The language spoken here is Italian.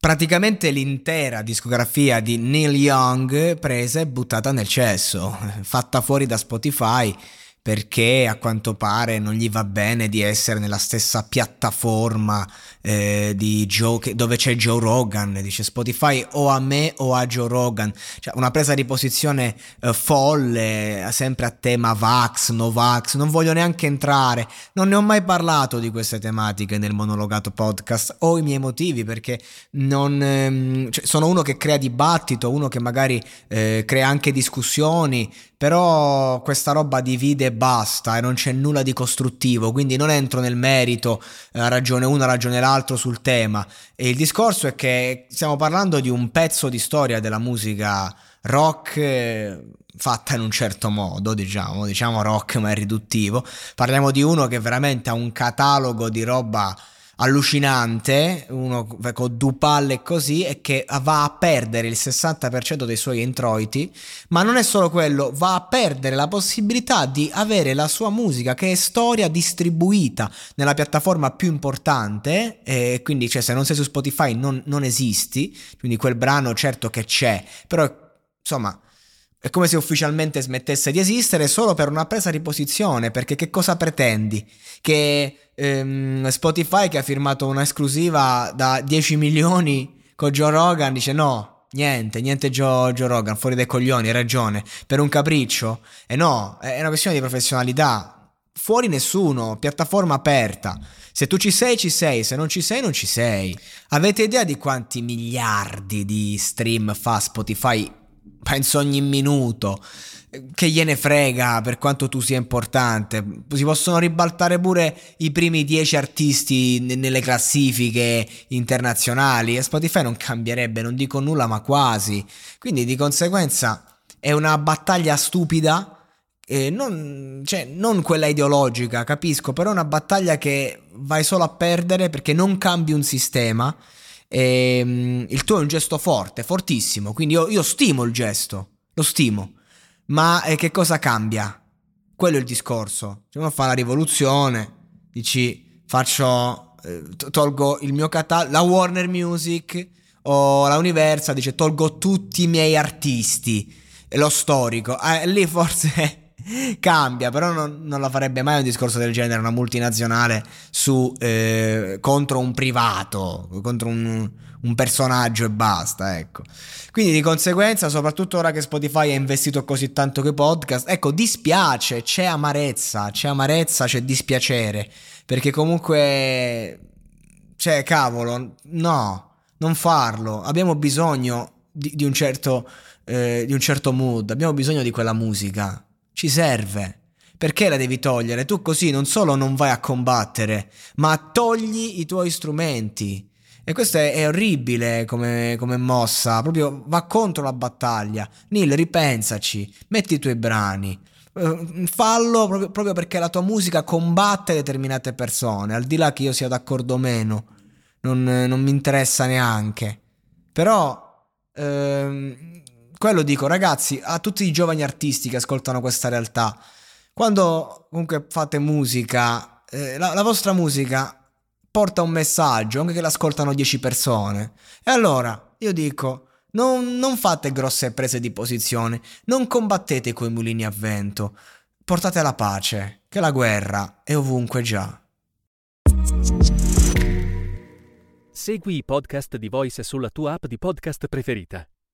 Praticamente l'intera discografia di Neil Young presa e buttata nel cesso, fatta fuori da Spotify perché a quanto pare non gli va bene di essere nella stessa piattaforma eh, Joe, dove c'è Joe Rogan, dice Spotify o a me o a Joe Rogan, cioè una presa di posizione eh, folle, sempre a tema Vax, no Vax, non voglio neanche entrare, non ne ho mai parlato di queste tematiche nel monologato podcast, ho i miei motivi perché non, ehm, cioè, sono uno che crea dibattito, uno che magari eh, crea anche discussioni, però questa roba divide e basta e non c'è nulla di costruttivo, quindi non entro nel merito, eh, ragione una, ragione l'altro sul tema. E il discorso è che stiamo parlando di un pezzo di storia della musica rock eh, fatta in un certo modo, diciamo, diciamo rock ma è riduttivo. Parliamo di uno che veramente ha un catalogo di roba allucinante, uno con due palle così, e che va a perdere il 60% dei suoi introiti, ma non è solo quello, va a perdere la possibilità di avere la sua musica che è storia distribuita nella piattaforma più importante, e quindi cioè, se non sei su Spotify non, non esisti, quindi quel brano certo che c'è, però insomma è come se ufficialmente smettesse di esistere solo per una presa di posizione, perché che cosa pretendi? Che ehm, Spotify che ha firmato un'esclusiva da 10 milioni con Joe Rogan dice no, niente, niente Joe, Joe Rogan, fuori dai coglioni, hai ragione, per un capriccio. E no, è una questione di professionalità. Fuori nessuno, piattaforma aperta. Se tu ci sei, ci sei, se non ci sei, non ci sei. Avete idea di quanti miliardi di stream fa Spotify penso ogni minuto. Che gliene frega per quanto tu sia importante. Si possono ribaltare pure i primi dieci artisti nelle classifiche internazionali e Spotify non cambierebbe, non dico nulla, ma quasi. Quindi di conseguenza è una battaglia stupida. Non, cioè, non quella ideologica, capisco, però è una battaglia che vai solo a perdere perché non cambi un sistema e, um, il tuo è un gesto forte, fortissimo, quindi io, io stimo il gesto, lo stimo. Ma eh, che cosa cambia? Quello è il discorso. Se uno fa la rivoluzione, dici faccio, eh, tolgo il mio catalogo, la Warner Music o la Universal dice tolgo tutti i miei artisti, lo storico. Eh, lì forse cambia, però non, non, la farebbe mai un discorso del genere una multinazionale su, eh, contro un privato, contro un, un, personaggio e basta, ecco. Quindi di conseguenza, soprattutto ora che Spotify ha investito così tanto che podcast, ecco, dispiace, c'è amarezza, c'è amarezza, c'è dispiacere, perché comunque, cioè, cavolo, no, non farlo, abbiamo bisogno di, di un certo... Eh, di un certo mood, abbiamo bisogno di quella musica ci serve. Perché la devi togliere? Tu così non solo non vai a combattere, ma togli i tuoi strumenti. E questo è, è orribile come, come, mossa, proprio va contro la battaglia. Neil, ripensaci, metti i tuoi brani, uh, fallo proprio, proprio, perché la tua musica combatte determinate persone, al di là che io sia d'accordo o meno, non, non mi interessa neanche. Però ehm, quello dico, ragazzi, a tutti i giovani artisti che ascoltano questa realtà, quando comunque fate musica, eh, la, la vostra musica porta un messaggio, anche che l'ascoltano 10 persone. E allora, io dico, non, non, fate grosse prese di posizione, non combattete coi mulini a vento, portate la pace, che la guerra è ovunque già. Segui i podcast di Voice sulla tua app di podcast preferita.